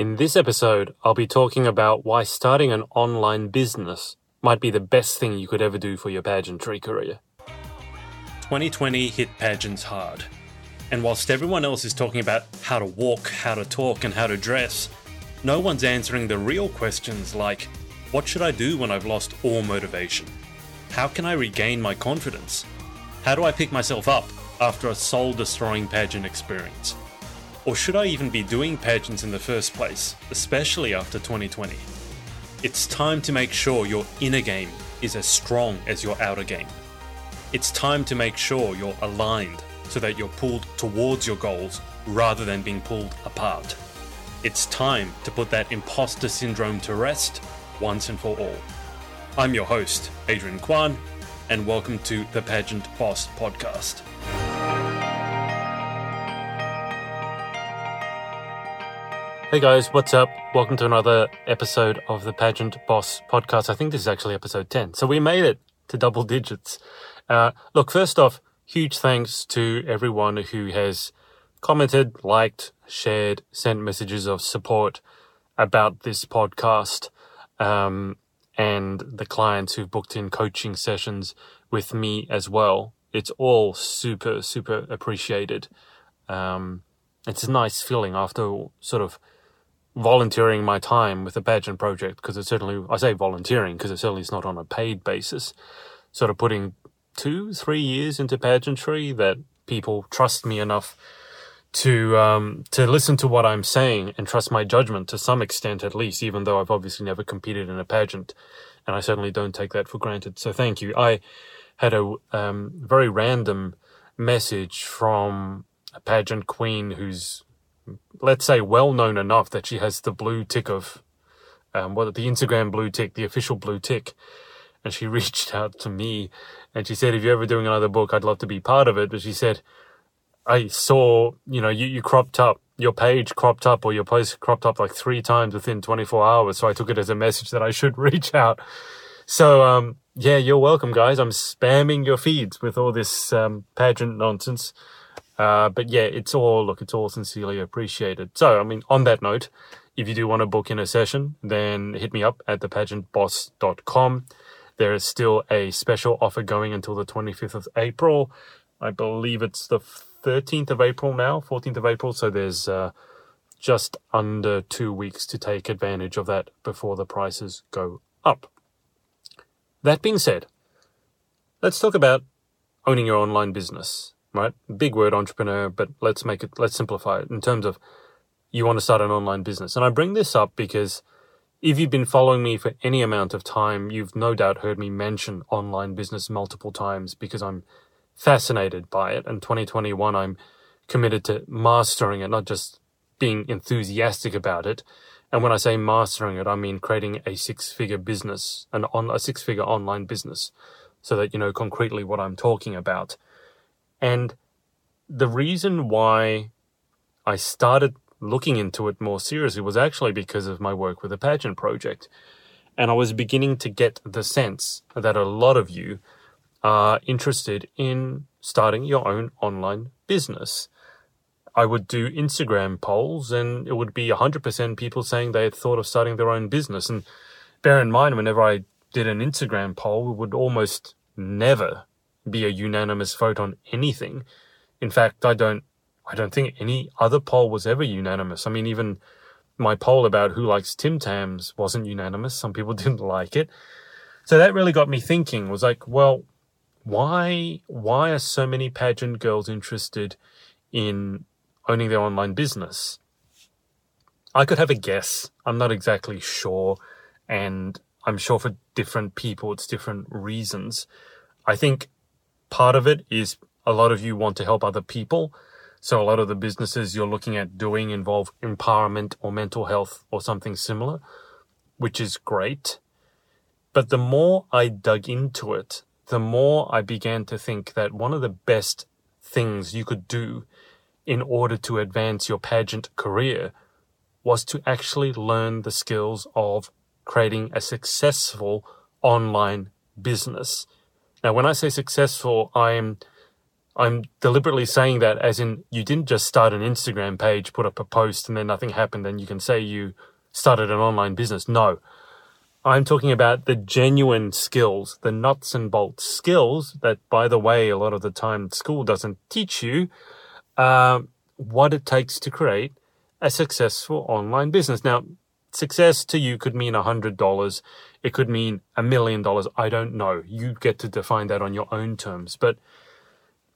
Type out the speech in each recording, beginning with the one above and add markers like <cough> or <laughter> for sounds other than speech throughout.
In this episode, I'll be talking about why starting an online business might be the best thing you could ever do for your pageantry career. 2020 hit pageants hard. And whilst everyone else is talking about how to walk, how to talk, and how to dress, no one's answering the real questions like what should I do when I've lost all motivation? How can I regain my confidence? How do I pick myself up after a soul destroying pageant experience? Or should I even be doing pageants in the first place, especially after 2020? It's time to make sure your inner game is as strong as your outer game. It's time to make sure you're aligned so that you're pulled towards your goals rather than being pulled apart. It's time to put that imposter syndrome to rest once and for all. I'm your host, Adrian Kwan, and welcome to the Pageant Boss Podcast. Hey guys, what's up? Welcome to another episode of the Pageant Boss Podcast. I think this is actually episode 10. So we made it to double digits. Uh, look, first off, huge thanks to everyone who has commented, liked, shared, sent messages of support about this podcast, um, and the clients who've booked in coaching sessions with me as well. It's all super, super appreciated. Um, it's a nice feeling after sort of volunteering my time with the pageant project because it's certainly I say volunteering because it certainly is not on a paid basis. Sort of putting two, three years into pageantry that people trust me enough to um, to listen to what I'm saying and trust my judgment to some extent at least, even though I've obviously never competed in a pageant, and I certainly don't take that for granted. So thank you. I had a um, very random message from a pageant queen who's let's say, well known enough that she has the blue tick of, um, what the Instagram blue tick, the official blue tick. And she <laughs> reached out to me and she said, if you're ever doing another book, I'd love to be part of it. But she said, I saw, you know, you, you cropped up, your page cropped up or your post cropped up like three times within 24 hours. So I took it as a message that I should <laughs> reach out. So, um, yeah, you're welcome, guys. I'm spamming your feeds with all this um, pageant nonsense. Uh, but yeah, it's all, look, it's all sincerely appreciated. So, I mean, on that note, if you do want to book in a session, then hit me up at thepageantboss.com. There is still a special offer going until the 25th of April. I believe it's the 13th of April now, 14th of April. So there's uh, just under two weeks to take advantage of that before the prices go up. That being said, let's talk about owning your online business right? Big word entrepreneur, but let's make it, let's simplify it in terms of you want to start an online business. And I bring this up because if you've been following me for any amount of time, you've no doubt heard me mention online business multiple times because I'm fascinated by it. And 2021, I'm committed to mastering it, not just being enthusiastic about it. And when I say mastering it, I mean creating a six figure business, an on, a six figure online business so that you know concretely what I'm talking about. And the reason why I started looking into it more seriously was actually because of my work with the pageant project. And I was beginning to get the sense that a lot of you are interested in starting your own online business. I would do Instagram polls and it would be 100% people saying they had thought of starting their own business. And bear in mind, whenever I did an Instagram poll, it would almost never be a unanimous vote on anything. In fact, I don't I don't think any other poll was ever unanimous. I mean, even my poll about who likes Tim Tams wasn't unanimous. Some people <laughs> didn't like it. So that really got me thinking was like, well, why why are so many pageant girls interested in owning their online business? I could have a guess. I'm not exactly sure. And I'm sure for different people, it's different reasons. I think part of it is a lot of you want to help other people. So a lot of the businesses you're looking at doing involve empowerment or mental health or something similar, which is great. But the more I dug into it, the more I began to think that one of the best things you could do in order to advance your pageant career was to actually learn the skills of creating a successful online business. Now, when I say successful, I'm I'm deliberately saying that as in you didn't just start an Instagram page, put up a post, and then nothing happened, and you can say you started an online business. No. I'm talking about the genuine skills, the nuts and bolts skills that, by the way, a lot of the time school doesn't teach you uh, what it takes to create a successful online business. Now, success to you could mean a hundred dollars. It could mean a million dollars. I don't know. You get to define that on your own terms, but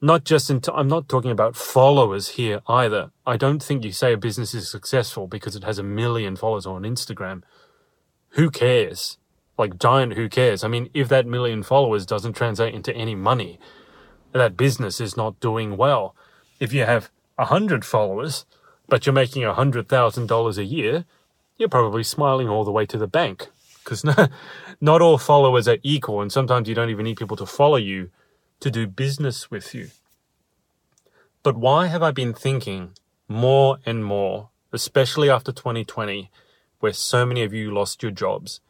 not just in, t- I'm not talking about followers here either. I don't think you say a business is successful because it has a million followers on Instagram. Who cares? Like giant, who cares? I mean, if that million followers doesn't translate into any money, that business is not doing well. If you have a hundred followers, but you're making a hundred thousand dollars a year, you're probably smiling all the way to the bank because <laughs> not, not all followers are equal. And sometimes you don't even need people to follow you to do business with you. But why have I been thinking more and more, especially after 2020, where so many of you lost your jobs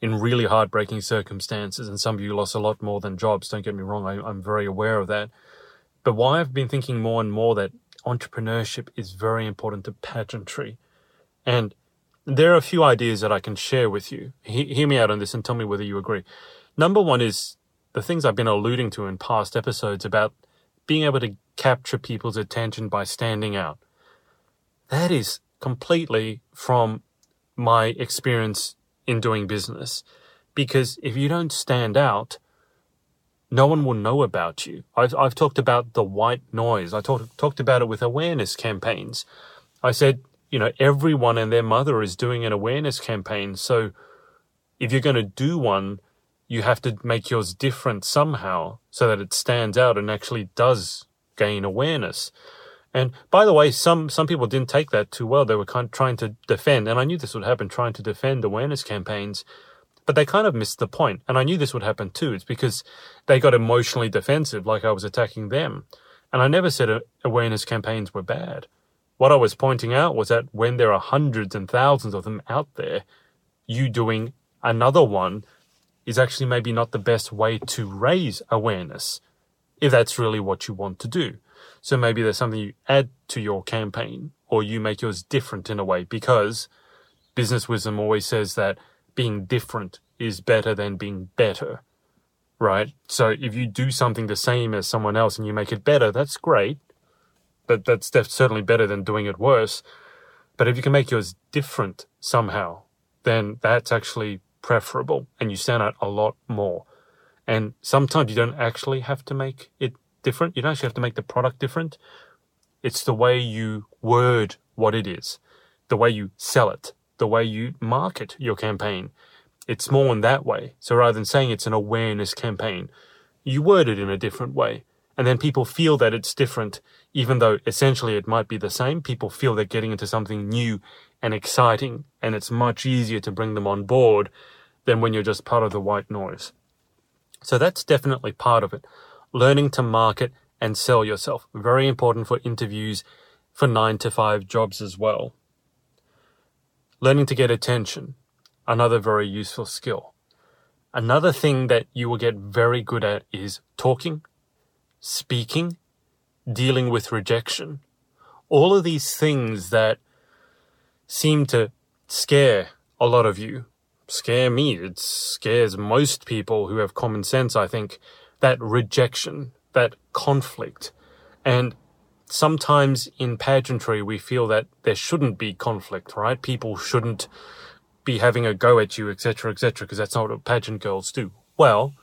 in really heartbreaking circumstances, and some of you lost a lot more than jobs, don't get me wrong, I, am very aware of that. But why I've been thinking more and more that entrepreneurship is very important to pageantry. And there are a few ideas that I can share with you. He, hear me out on this and tell me whether you agree. Number one is the things I've been alluding to in past episodes about being able to capture people's attention by standing out. That is completely from my experience in doing business. Because if you don't stand out, no one will know about you. I've, I've talked about the white noise. I talked, talked about it with awareness campaigns. I said, you know, everyone and their mother is doing an awareness campaign. So if you're going to do one, you have to make yours different somehow so that it stands out and actually does gain awareness. And by the way, some, some people didn't take that too well. They were kind of trying to defend, and I knew this would happen, trying to defend awareness campaigns, but they kind of missed the point. And I knew this would happen too. It's because they got emotionally defensive, like I was attacking them. And I never said uh, awareness campaigns were bad. What I was pointing out was that when there are hundreds and thousands of them out there, you doing another one is actually maybe not the best way to raise awareness if that's really what you want to do. So maybe there's something you add to your campaign or you make yours different in a way because business wisdom always says that being different is better than being better. Right? So if you do something the same as someone else and you make it better, that's great. But that's certainly better than doing it worse. But if you can make yours different somehow, then that's actually preferable and you stand out a lot more. And sometimes you don't actually have to make it different. You don't actually have to make the product different. It's the way you word what it is, the way you sell it, the way you market your campaign. It's more in that way. So rather than saying it's an awareness campaign, you word it in a different way. And then people feel that it's different, even though essentially it might be the same. People feel they're getting into something new and exciting, and it's much easier to bring them on board than when you're just part of the white noise. So that's definitely part of it. Learning to market and sell yourself. Very important for interviews for nine to five jobs as well. Learning to get attention. Another very useful skill. Another thing that you will get very good at is talking, speaking, dealing with rejection. All of these things that seem to scare a lot of you scare me. It scares most people who have common sense, I think, that rejection, that conflict. And sometimes in pageantry, we feel that there shouldn't be conflict, right? People shouldn't be having a go at you, etc., etc., because that's not what pageant girls do. Well,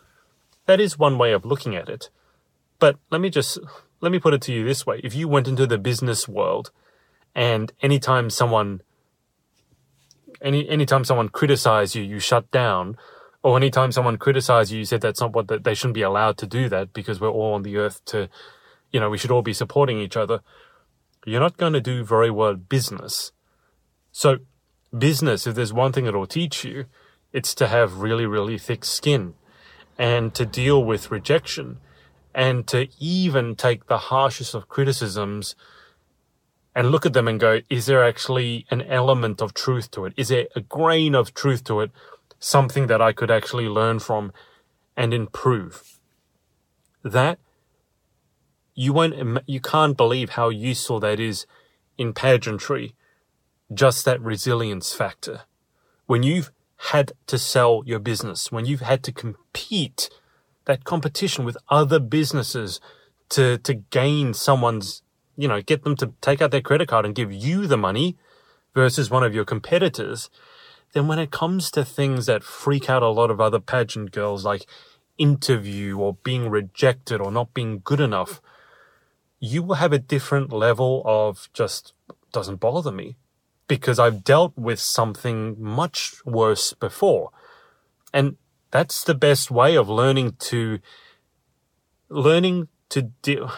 that is one way of looking at it. But let me just, let me put it to you this way. If you went into the business world and anytime someone any anytime someone criticizes you, you shut down, or anytime someone criticizes you, you said that's not what that they shouldn't be allowed to do that because we're all on the earth to, you know, we should all be supporting each other. You're not going to do very well business. So, business, if there's one thing it'll teach you, it's to have really, really thick skin and to deal with rejection and to even take the harshest of criticisms and look at them and go, is there actually an element of truth to it? Is there a grain of truth to it? Something that I could actually learn from and improve. That you won't, you can't believe how useful that is in pageantry. Just that resilience factor. When you've had to sell your business, when you've had to compete, that competition with other businesses to, to gain someone's, you know, get them to take out their credit card and give you the money versus one of your competitors, then when it comes to things that freak out a lot of other pageant girls, like interview or being rejected or not being good enough, you will have a different level of just doesn't bother me because I've dealt with something much worse before. And that's the best way of learning to learning to deal.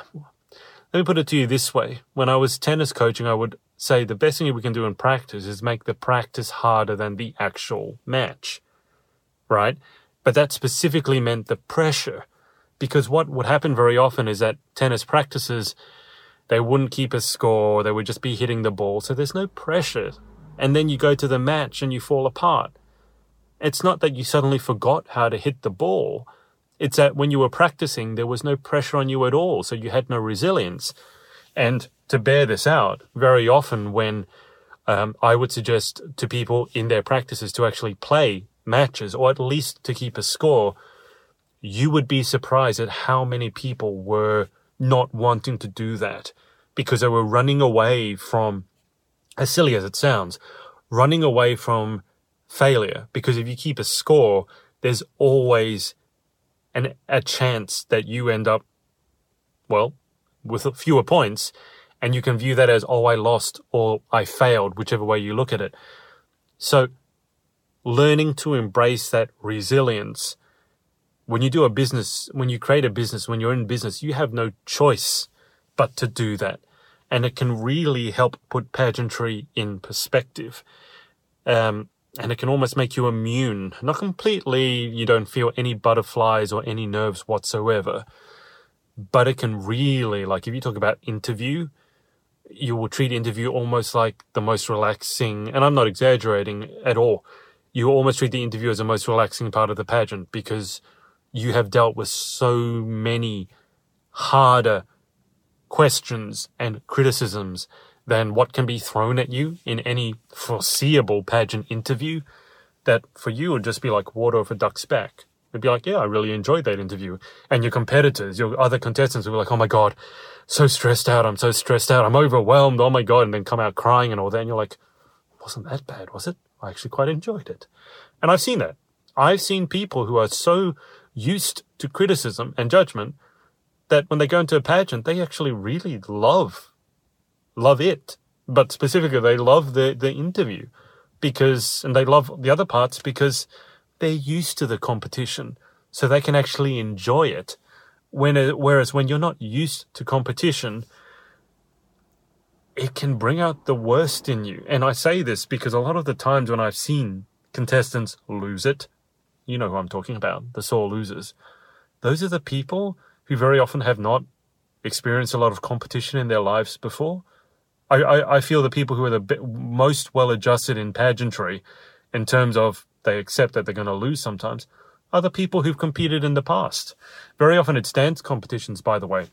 Let me put it to you this way. When I was tennis coaching, I would say the best thing we can do in practice is make the practice harder than the actual match. Right? But that specifically meant the pressure. Because what would happen very often is that tennis practices, they wouldn't keep a score, they would just be hitting the ball, so there's no pressure. And then you go to the match and you fall apart. It's not that you suddenly forgot how to hit the ball. It's that when you were practicing, there was no pressure on you at all, so you had no resilience. And to bear this out, very often when um, I would suggest to people in their practices to actually play matches or at least to keep a score, you would be surprised at how many people were not wanting to do that because they were running away from, as silly as it sounds, running away from failure. Because if you keep a score, there's always an, a chance that you end up, well, with fewer points and you can view that as, oh, I lost or I failed, whichever way you look at it. So learning to embrace that resilience when you do a business, when you create a business, when you're in business, you have no choice but to do that. And it can really help put pageantry in perspective. Um, and it can almost make you immune. Not completely, you don't feel any butterflies or any nerves whatsoever. But it can really, like if you talk about interview, you will treat interview almost like the most relaxing, and I'm not exaggerating at all. You almost treat the interview as the most relaxing part of the pageant because you have dealt with so many harder questions and criticisms than what can be thrown at you in any foreseeable pageant interview that for you would just be like water off a duck's back. It'd be like, yeah, I really enjoyed that interview. And your competitors, your other contestants would be like, oh my God, so stressed out. I'm so stressed out. I'm overwhelmed. Oh my God. And then come out crying and all that. And you're like, wasn't that bad, was it? I actually quite enjoyed it. And I've seen that. I've seen people who are so used to criticism and judgment that when they go into a pageant, they actually really love, love it. But specifically, they love the, the interview because, and they love the other parts because they're used to the competition. So they can actually enjoy it. When whereas when you're not used to competition, it can bring out the worst in you. And I say this because a lot of the times when I've seen contestants lose it, you know who I'm talking about, the sore losers. Those are the people who very often have not experienced a lot of competition in their lives before. I, I, I feel the people who are the most well adjusted in pageantry, in terms of they accept that they're going to lose sometimes, are the people who've competed in the past. Very often it's dance competitions, by the way,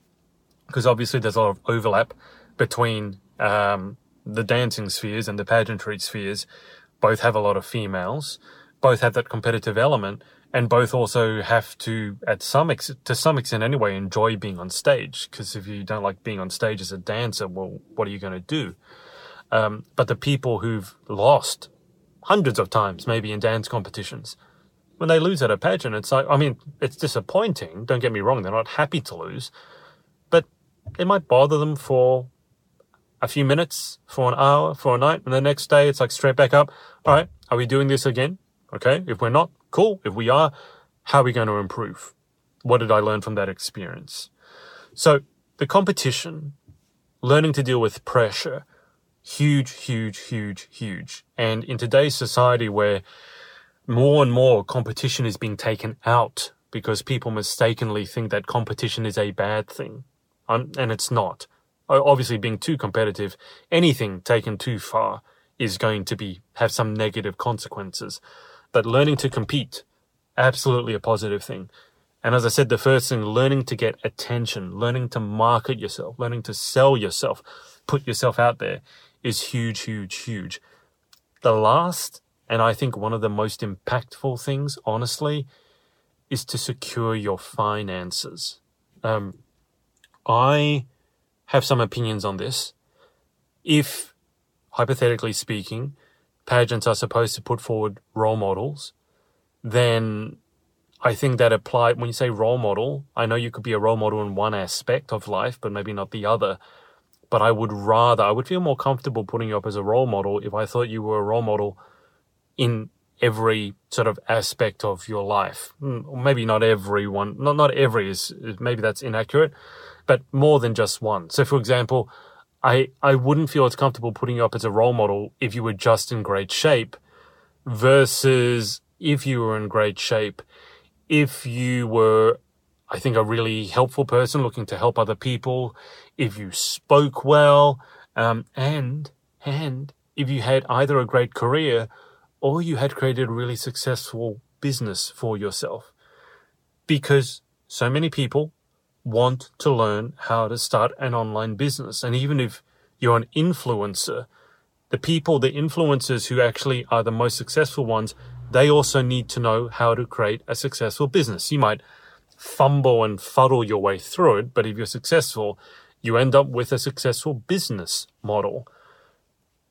because obviously there's a lot of overlap between um, the dancing spheres and the pageantry spheres. Both have a lot of females both have that competitive element and both also have to at some ex- to some extent anyway enjoy being on stage. Because if you don't like being on stage as a dancer well what are you going to do? Um, but the people who've lost hundreds of times maybe in dance competitions when they lose at a pageant it's like i mean it's disappointing. Don't get me wrong they're not happy to lose. But it might bother them for a few minutes for an hour for a night and the next day it's like straight back up. All right are we doing this again? Okay. If we're not, cool. If we are, how are we going to improve? What did I learn from that experience? So the competition, learning to deal with pressure, huge, huge, huge, huge. And in today's society where more and more competition is being taken out because people mistakenly think that competition is a bad thing. Um, and it's not. Obviously, being too competitive, anything taken too far is going to be, have some negative consequences. But learning to compete, absolutely a positive thing. And as I said, the first thing, learning to get attention, learning to market yourself, learning to sell yourself, put yourself out there is huge, huge, huge. The last, and I think one of the most impactful things, honestly, is to secure your finances. Um, I have some opinions on this. If, hypothetically speaking, pageants are supposed to put forward role models, then I think that apply when you say role model, I know you could be a role model in one aspect of life, but maybe not the other. But I would rather, I would feel more comfortable putting you up as a role model if I thought you were a role model in every sort of aspect of your life. Hmm, maybe not every one, not, not every is, maybe that's inaccurate, but more than just one. So for example, I, I wouldn't feel as comfortable putting you up as a role model if you were just in great shape versus if you were in great shape if you were, I think, a really helpful person looking to help other people, if you spoke well, um, and, and if you had either a great career or you had created a really successful business for yourself. Because so many people want to learn how to start an online business. And even if you're an influencer, the people, the influencers who actually are the most successful ones they also need to know how to create a successful business. You might fumble and fuddle your way through it, but if you're successful, you end up with a successful business model.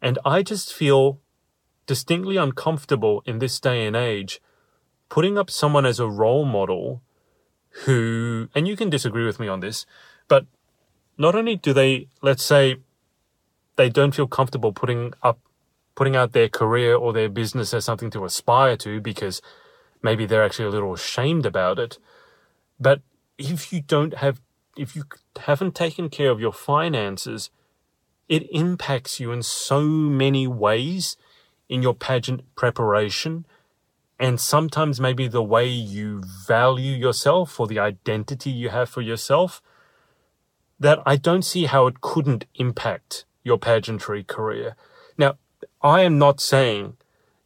And I just feel distinctly uncomfortable in this day and age putting up someone as a role model who, and you can disagree with me on this, but not only do they, let's say, they don't feel comfortable putting up putting out their career or their business as something to aspire to because maybe they're actually a little ashamed about it. But if you don't have, if you haven't taken care of your finances, it impacts you in so many ways in your pageant preparation. And sometimes maybe the way you value yourself or the identity you have for yourself, that I don't see how it couldn't impact your pageantry career. Now, I am not saying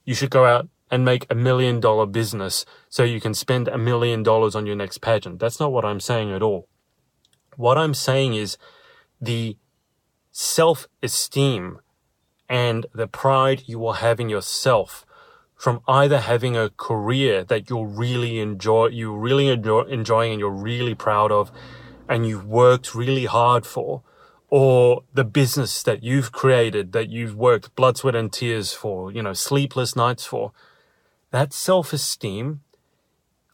you should go out and make a million dollar business so you can spend a million dollars on your next pageant. That's not what I'm saying at all. What I'm saying is the self esteem and the pride you will have in yourself from either having a career that you're really enjoy, you really enjoy enjoying and you're really proud of and you've worked really hard for or the business that you've created, that you've worked blood, sweat, and tears for, you know, sleepless nights for, that self esteem,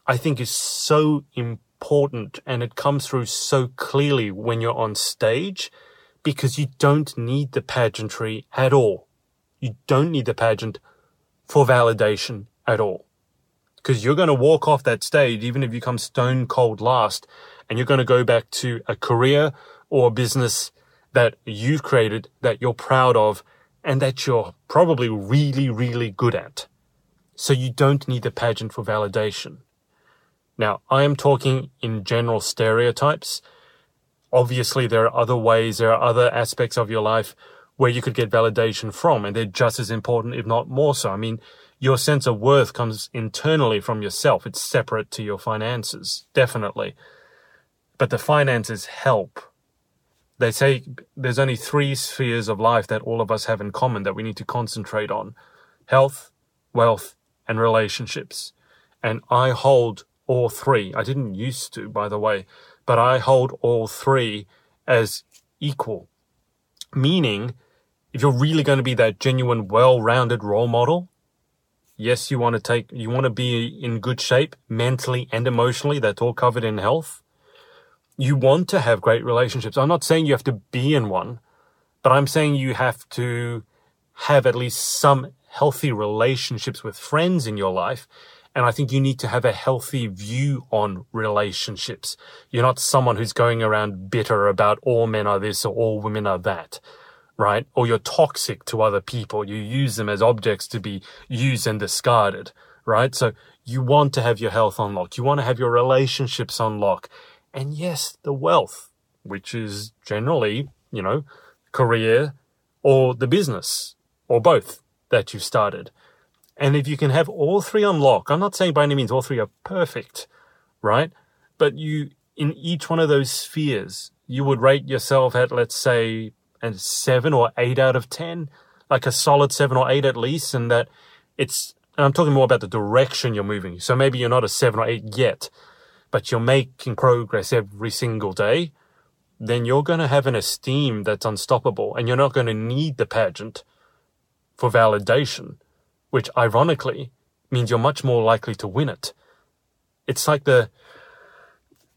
I think, is so important and it comes through so clearly when you're on stage because you don't need the pageantry at all. You don't need the pageant for validation at all. Because you're going to walk off that stage, even if you come stone cold last, and you're going to go back to a career or a business that you've created, that you're proud of, and that you're probably really, really good at. So you don't need the pageant for validation. Now, I am talking in general stereotypes. Obviously, there are other ways, there are other aspects of your life where you could get validation from, and they're just as important, if not more so. I mean, your sense of worth comes internally from yourself. It's separate to your finances, definitely. But the finances help they say there's only three spheres of life that all of us have in common that we need to concentrate on health, wealth, and relationships. And I hold all three. I didn't used to, by the way, but I hold all three as equal. Meaning, if you're really going to be that genuine, well-rounded role model, yes, you want to take, you want to be in good shape mentally and emotionally. That's all covered in health you want to have great relationships. I'm not saying you have to be in one, but I'm saying you have to have at least some healthy relationships with friends in your life. And I think you need to have a healthy view on relationships. You're not someone who's going around bitter about all men are this or all women are that, right? Or you're toxic to other people. You use them as objects to be used and discarded, right? So you want to have your health unlocked. You want to have your relationships unlocked. and yes, the wealth, which is generally, you know, career or the business or both that you've started. And if you can have all three unlock, I'm not saying by any means all three are perfect, right? but you, in each one of those spheres, you would rate yourself at, let's say, a seven or eight out of 10, like a solid seven or eight at least. And that it's, and I'm talking more about the direction you're moving. So maybe you're not a seven or eight yet, but you're making progress every single day. Then you're going to have an esteem that's unstoppable and you're not going to need the pageant for validation, which ironically means you're much more likely to win it. It's like the,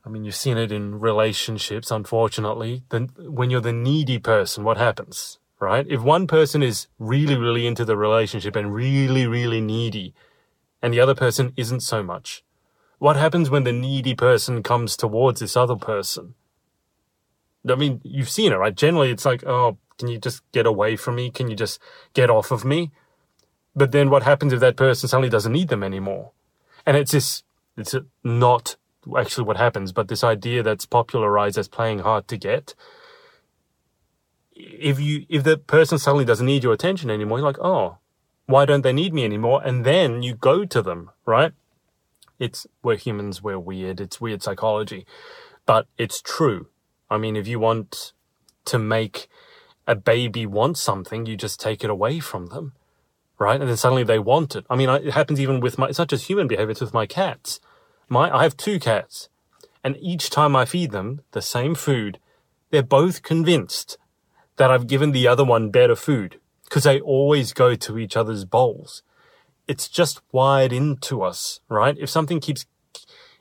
I mean, you've seen it in relationships, unfortunately. When you're the needy person, what happens, right? If one person is really, really into the relationship and really, really needy, and the other person isn't so much, what happens when the needy person comes towards this other person? I mean, you've seen it, right? Generally, it's like, oh, can you just get away from me? Can you just get off of me? But then what happens if that person suddenly doesn't need them anymore? And it's this, it's not actually what happens, but this idea that's popularized as playing hard to get. If you, if the person suddenly doesn't need your attention anymore, you're like, oh, why don't they need me anymore? And then you go to them, right? It's, we're humans, we're weird. It's weird psychology, but it's true. I mean, if you want to make a baby want something, you just take it away from them, right? And then suddenly they want it. I mean, it happens even with my, it's not just human behavior, it's with my cats. My, I have two cats, and each time I feed them the same food, they're both convinced that I've given the other one better food because they always go to each other's bowls. It's just wired into us, right? If something keeps,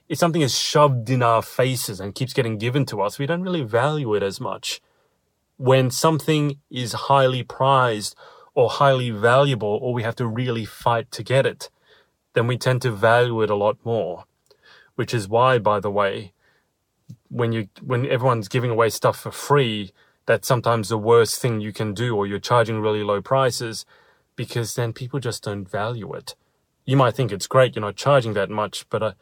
if something is shoved in our faces and keeps getting given to us, we don't really value it as much. When something is highly prized or highly valuable, or we have to really fight to get it, then we tend to value it a lot more which is why, by the way, when you when everyone's giving away stuff for free, that's sometimes the worst thing you can do, or you're charging really low prices, because then people just don't value it. You might think it's great, you're not charging that much, but uh,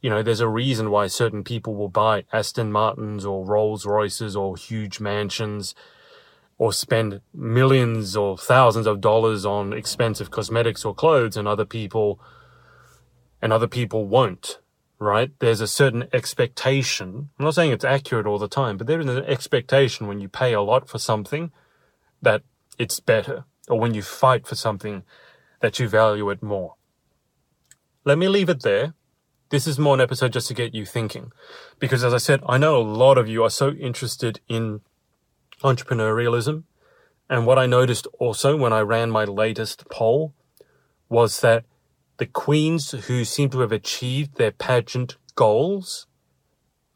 you know, there's a reason why certain people will buy Aston Martins or Rolls Royces or huge mansions or spend millions or thousands of dollars on expensive cosmetics or clothes and other people and other people won't right? There's a certain expectation. I'm not saying it's accurate all the time, but there is an expectation when you pay a lot for something that it's better, or when you fight for something that you value it more. Let me leave it there. This is more an episode just to get you thinking. Because as I said, I know a lot of you are so interested in entrepreneurialism. And what I noticed also when I ran my latest poll was that the queens who seem to have achieved their pageant goals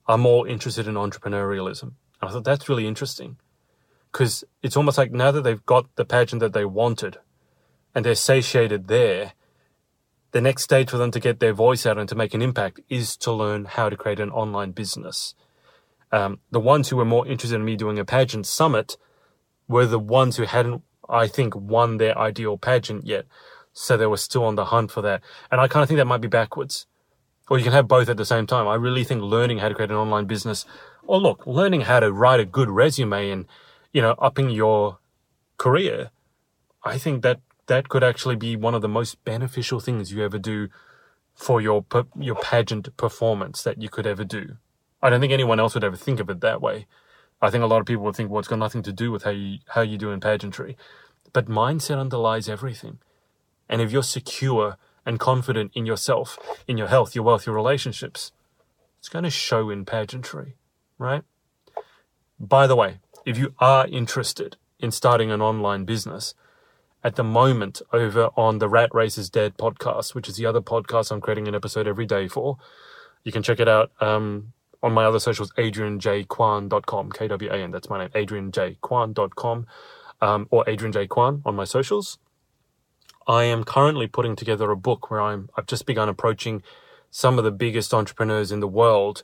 are more interested in entrepreneurialism. And I thought that's really interesting because it's almost like now that they've got the pageant that they wanted and they're satiated there, the next stage for them to get their voice out and to make an impact is to learn how to create an online business. Um, the ones who were more interested in me doing a pageant summit were the ones who hadn't, I think, won their ideal pageant yet. So they were still on the hunt for that. And I kind of think that might be backwards. Or you can have both at the same time. I really think learning how to create an online business, or look, learning how to write a good resume and, you know, upping your career, I think that that could actually be one of the most beneficial things you ever do for your your pageant performance that you could ever do. I don't think anyone else would ever think of it that way. I think a lot of people would think, well, it's got nothing to do with how you how you do in pageantry, but mindset underlies everything. And if you're secure and confident in yourself, in your health, your wealth, your relationships, it's going to show in pageantry, right? By the way, if you are interested in starting an online business, at the moment over on the Rat Race is Dead podcast, which is the other podcast I'm creating an episode every day for. You can check it out um, on my other socials, adrianjkwan.com, K-W-A-N, that's my name, adrianjkwan.com, um, or Adrian J. Kwan on my socials. I am currently putting together a book where I'm, I've just begun approaching some of the biggest entrepreneurs in the world,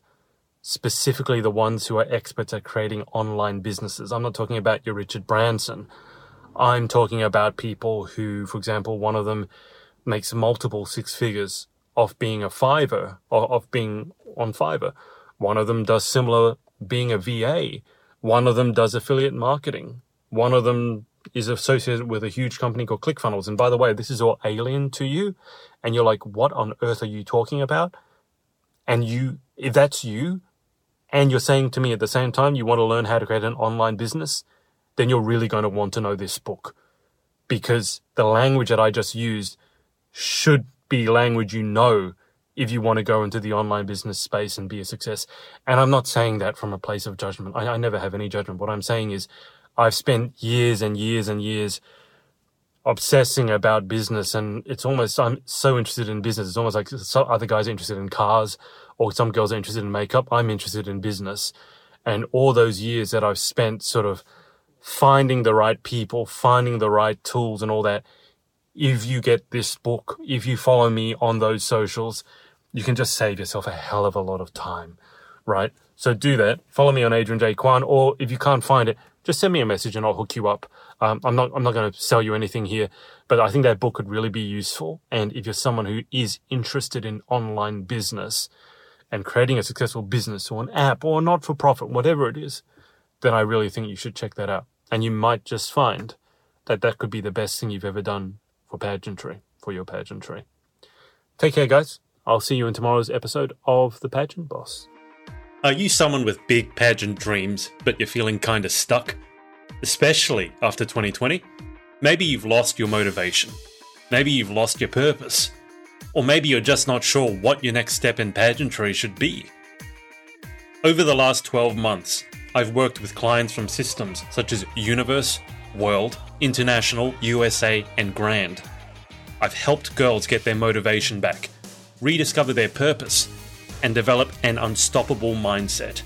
specifically the ones who are experts at creating online businesses. I'm not talking about your Richard Branson. I'm talking about people who, for example, one of them makes multiple six figures off being a Fiverr, or off being on Fiverr. One of them does similar being a VA. One of them does affiliate marketing. One of them is associated with a huge company called ClickFunnels. And by the way, this is all alien to you. And you're like, what on earth are you talking about? And you, if that's you, and you're saying to me at the same time you want to learn how to create an online business, then you're really going to want to know this book because the language that I just used should be language you know if you want to go into the online business space and be a success. And I'm not saying that from a place of judgment. I, I never have any judgment. What I'm saying is I've spent years and years and years obsessing about business and it's almost i'm so interested in business. It's almost like some other guys are interested in cars or some girls are interested in makeup. I'm interested in business. And all those years that i've spent sort of finding the right people finding the right tools and all that if you get this book if you follow me on those socials you can just save yourself a hell of a lot of time right? So do that. Follow me on adrian j. Kwan or if you can't find it just send me a message and I'll hook you up. Um, I'm not I'm not going to sell you anything here, but I think that book could really be useful. And if you're someone who is interested in online business and creating a successful business or an app or a not for profit, whatever it is, then I really think you should check that out. And you might just find that that could be the best thing you've ever done for pageantry, for your pageantry. Take care, guys. I'll see you in tomorrow's episode of The Pageant Boss. Are you someone with big pageant dreams, but you're feeling kinda stuck? Especially after 2020? Maybe you've lost your motivation. Maybe you've lost your purpose. Or maybe you're just not sure what your next step in pageantry should be. Over the last 12 months, I've worked with clients from systems such as Universe, World, International, USA, and Grand. I've helped girls get their motivation back, rediscover their purpose, and develop an unstoppable mindset.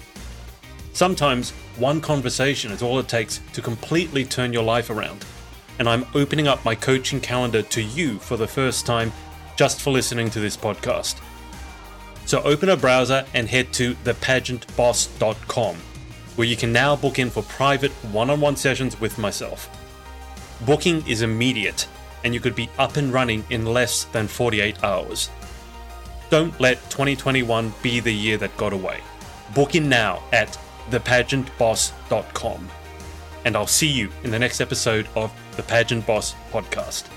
Sometimes one conversation is all it takes to completely turn your life around. And I'm opening up my coaching calendar to you for the first time just for listening to this podcast. So open a browser and head to thepageantboss.com, where you can now book in for private one on one sessions with myself. Booking is immediate, and you could be up and running in less than 48 hours. Don't let 2021 be the year that got away. Book in now at thepageantboss.com. And I'll see you in the next episode of the Pageant Boss Podcast.